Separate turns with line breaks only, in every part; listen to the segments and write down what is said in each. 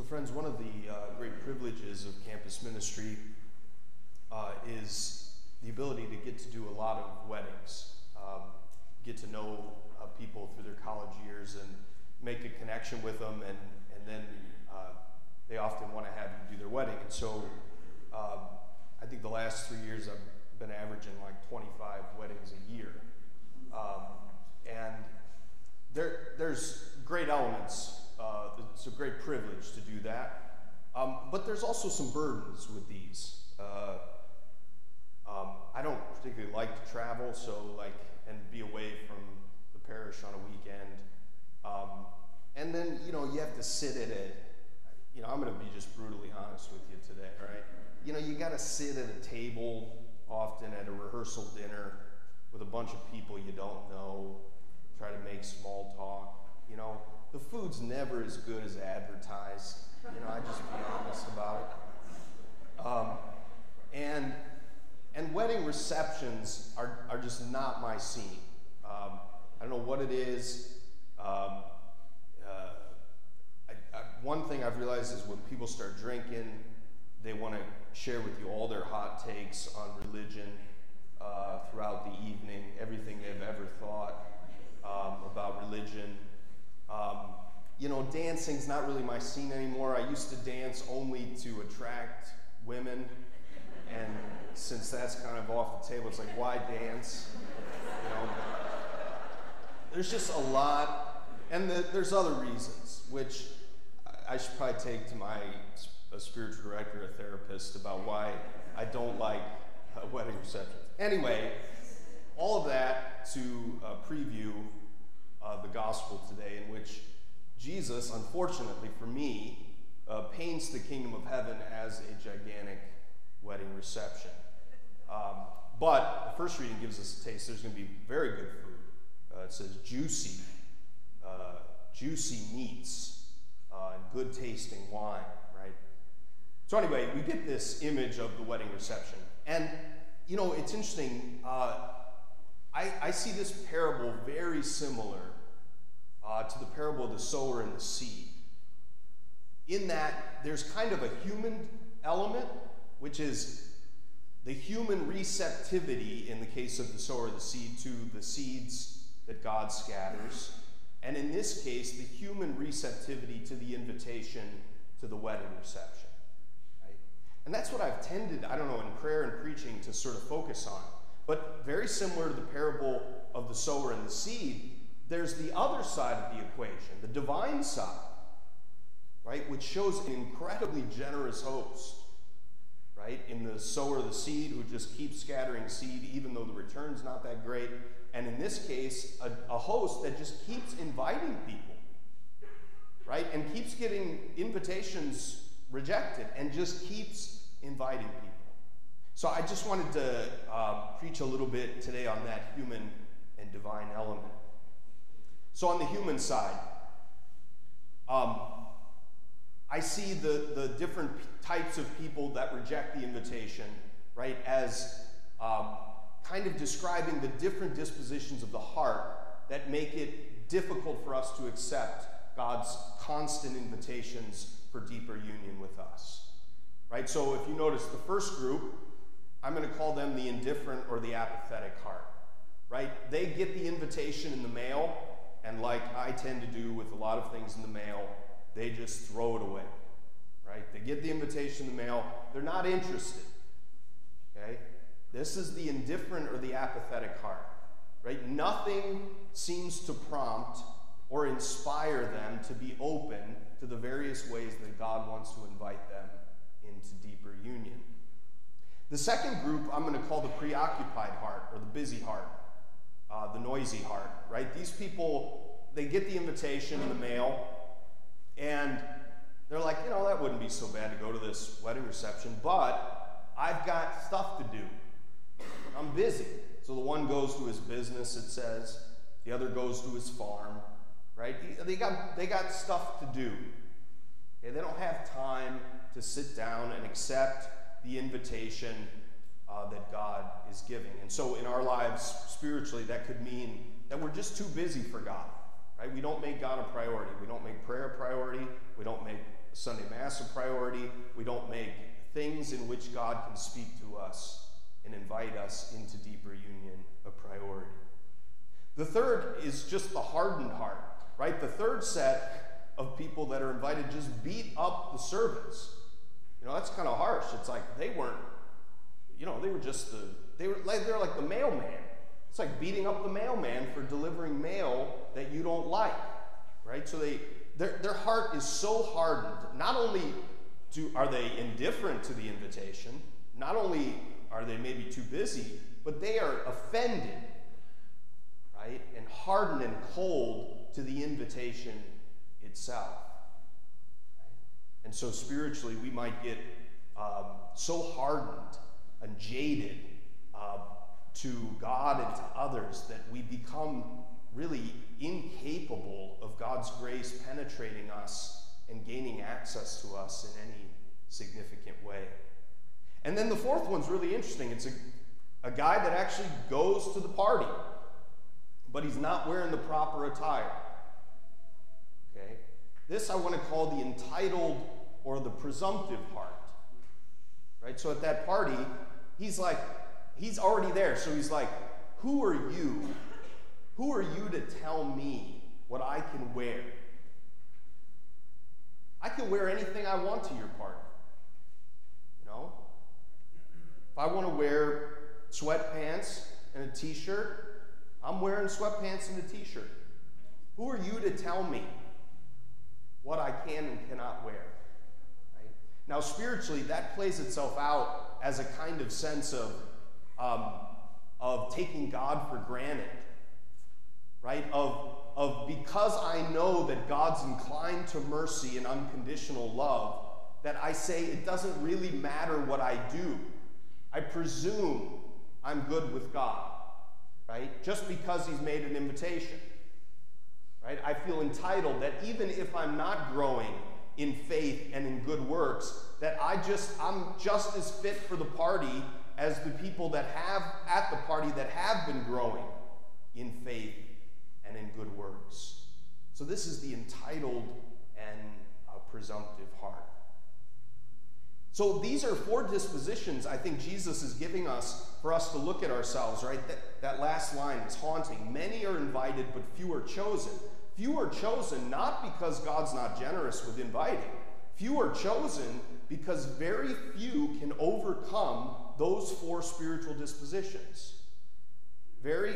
So, friends, one of the uh, great privileges of campus ministry uh, is the ability to get to do a lot of weddings, um, get to know uh, people through their college years and make a connection with them, and, and then uh, they often want to have you do their wedding. And so, um, I think the last three years I've been averaging like 25 weddings a year. Um, and there, there's great elements great privilege to do that. Um, but there's also some burdens with these. Uh, um, I don't particularly like to travel, so like, and be away from the parish on a weekend. Um, and then, you know, you have to sit at it. You know, I'm going to be just brutally honest with you today, right? You know, you got to sit at a table often at a rehearsal dinner with a bunch of people you don't know, try to make small talk. You know, the food's never as good as advertised. You know, I just be honest about it. Um, and and wedding receptions are, are just not my scene. Um, I don't know what it is. Um, uh, I, I, one thing I've realized is when people start drinking, they want to share with you all their hot takes on religion uh, throughout the evening, everything they've ever thought um, about religion. Um, you know, dancing's not really my scene anymore. I used to dance only to attract women, and since that's kind of off the table, it's like, why dance? You know, there's just a lot, and the, there's other reasons, which I should probably take to my a spiritual director, a therapist, about why I don't like uh, wedding receptions. Anyway, all of that to uh, preview uh, the gospel today, in which Jesus, unfortunately for me, uh, paints the kingdom of heaven as a gigantic wedding reception. Um, but the first reading gives us a taste. There's going to be very good food. Uh, it says juicy, uh, juicy meats, uh, good tasting wine, right? So, anyway, we get this image of the wedding reception. And, you know, it's interesting. Uh, I, I see this parable very similar uh, to the parable of the sower and the seed. In that, there's kind of a human element, which is the human receptivity in the case of the sower of the seed to the seeds that God scatters. And in this case, the human receptivity to the invitation to the wedding reception. Right? And that's what I've tended, I don't know, in prayer and preaching to sort of focus on. But very similar to the parable of the sower and the seed, there's the other side of the equation, the divine side, right, which shows an incredibly generous host, right, in the sower of the seed who just keeps scattering seed even though the return's not that great. And in this case, a, a host that just keeps inviting people, right, and keeps getting invitations rejected and just keeps inviting people. So I just wanted to uh, preach a little bit today on that human and divine element. So, on the human side, um, I see the, the different types of people that reject the invitation, right, as um, kind of describing the different dispositions of the heart that make it difficult for us to accept God's constant invitations for deeper union with us. Right? So, if you notice the first group, I'm going to call them the indifferent or the apathetic heart. Right? They get the invitation in the mail and like I tend to do with a lot of things in the mail, they just throw it away. Right? They get the invitation in the mail, they're not interested. Okay? This is the indifferent or the apathetic heart. Right? Nothing seems to prompt or inspire them to be open to the various ways that God wants to invite them into deeper union. The second group I'm going to call the preoccupied heart or the busy heart uh, the noisy heart, right? These people, they get the invitation in the mail, and they're like, you know, that wouldn't be so bad to go to this wedding reception, but I've got stuff to do. I'm busy. So the one goes to his business, it says, the other goes to his farm, right? They got, they got stuff to do. Okay? They don't have time to sit down and accept the invitation uh, that God is giving. And so in our lives, spiritually, that could mean that we're just too busy for God. Right? We don't make God a priority. We don't make prayer a priority. We don't make Sunday Mass a priority. We don't make things in which God can speak to us and invite us into deeper union a priority. The third is just the hardened heart, right? The third set of people that are invited just beat up the servants. You know, that's kind of harsh. It's like they weren't, you know, they were just the, they were like, they're like the mailman. It's like beating up the mailman for delivering mail that you don't like, right? So they, their, their heart is so hardened. Not only do, are they indifferent to the invitation, not only are they maybe too busy, but they are offended, right? And hardened and cold to the invitation itself. And so spiritually, we might get um, so hardened and jaded uh, to God and to others that we become really incapable of God's grace penetrating us and gaining access to us in any significant way. And then the fourth one's really interesting. It's a, a guy that actually goes to the party, but he's not wearing the proper attire. This I want to call the entitled or the presumptive heart. Right? So at that party, he's like, he's already there. So he's like, Who are you? Who are you to tell me what I can wear? I can wear anything I want to your party. You know? If I want to wear sweatpants and a t shirt, I'm wearing sweatpants and a t shirt. Who are you to tell me what I can and cannot wear? Right? Now, spiritually, that plays itself out as a kind of sense of, um, of taking God for granted, right? Of, of because I know that God's inclined to mercy and unconditional love, that I say it doesn't really matter what I do. I presume I'm good with God, right? Just because He's made an invitation, right? I feel entitled that even if I'm not growing in faith and in good works, that I just, I'm just as fit for the party as the people that have, at the party, that have been growing in faith and in good works. So this is the entitled and uh, presumptive heart. So these are four dispositions I think Jesus is giving us for us to look at ourselves, right? That, that last line is haunting. Many are invited, but few are chosen. Few are chosen not because God's not generous with inviting. Few are chosen because very few can overcome those four spiritual dispositions. Very,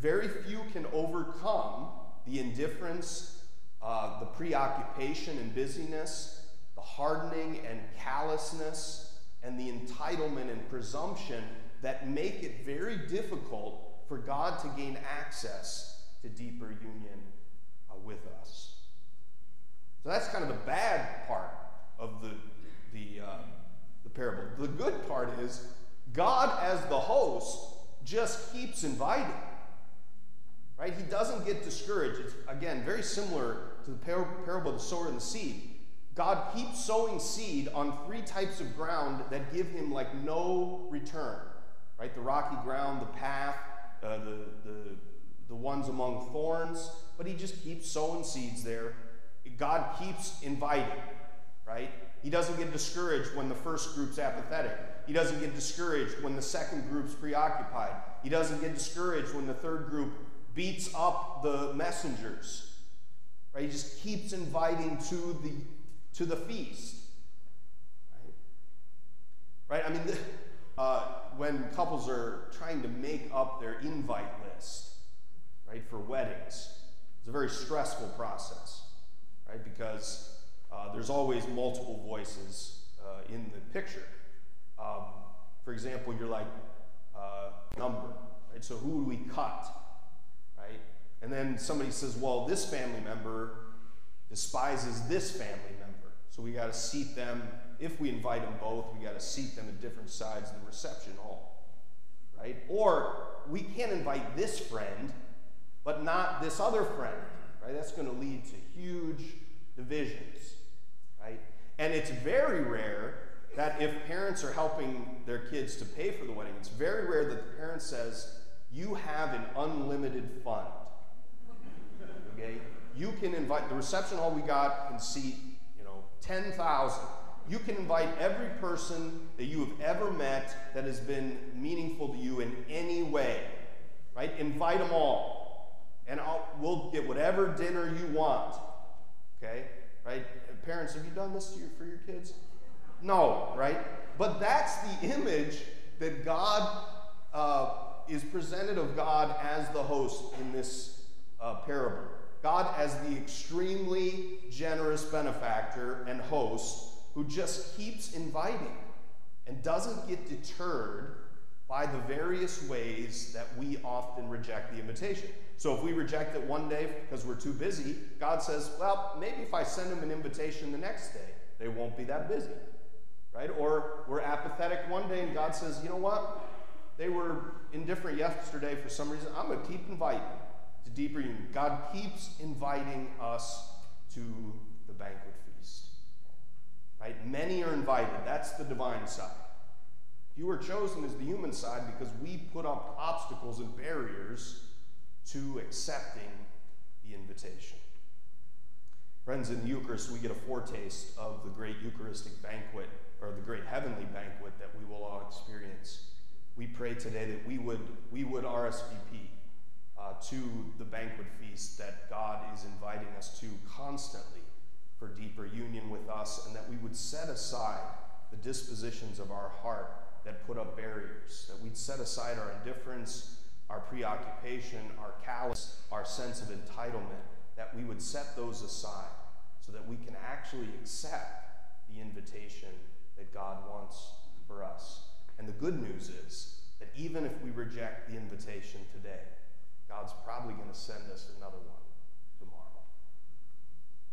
very few can overcome the indifference, uh, the preoccupation and busyness, the hardening and callousness, and the entitlement and presumption that make it very difficult for God to gain access to deeper union uh, with us. So that's kind of the bad part of the, the, uh, the parable. The good part is God, as the host, just keeps inviting. Right? He doesn't get discouraged. It's, again, very similar to the par- parable of the sower and the seed. God keeps sowing seed on three types of ground that give him like no return. Right? The rocky ground, the path, uh, the, the, the ones among thorns. But he just keeps sowing seeds there. God keeps inviting. Right? He doesn't get discouraged when the first group's apathetic. He doesn't get discouraged when the second group's preoccupied. He doesn't get discouraged when the third group beats up the messengers. Right? He just keeps inviting to the to the feast. Right? Right? I mean, uh, when couples are trying to make up their invite list, right, for weddings, it's a very stressful process, right? Because uh, there's always multiple voices uh, in the picture. Um, for example, you're like uh, number, right? So who do we cut, right? And then somebody says, well, this family member despises this family member, so we got to seat them. If we invite them both, we got to seat them at different sides of the reception hall, right? Or we can't invite this friend, but not this other friend, right? That's going to lead to huge divisions, right? And it's very rare that if parents are helping their kids to pay for the wedding, it's very rare that the parent says, You have an unlimited fund. Okay? You can invite, the reception hall we got can seat, 10,000. You can invite every person that you have ever met that has been meaningful to you in any way, right? Invite them all. And I'll, we'll get whatever dinner you want, okay? Right? Parents, have you done this your, for your kids? No, right? But that's the image that God uh, is presented of God as the host in this uh, parable. God as the extremely generous benefactor and host who just keeps inviting and doesn't get deterred by the various ways that we often reject the invitation. So if we reject it one day because we're too busy, God says, well, maybe if I send them an invitation the next day, they won't be that busy. Right? Or we're apathetic one day and God says, you know what? They were indifferent yesterday for some reason. I'm going to keep inviting to deeper union. God keeps inviting us to the banquet feast. Right? Many are invited. That's the divine side. You are chosen as the human side because we put up obstacles and barriers to accepting the invitation. Friends, in the Eucharist, we get a foretaste of the great Eucharistic banquet, or the great heavenly banquet that we will all experience. We pray today that we would, we would RSVP uh, to the banquet feast that God is inviting us to constantly for deeper union with us, and that we would set aside the dispositions of our heart that put up barriers, that we'd set aside our indifference, our preoccupation, our callous, our sense of entitlement, that we would set those aside so that we can actually accept the invitation that God wants for us. And the good news is that even if we reject the invitation today, God's probably going to send us another one.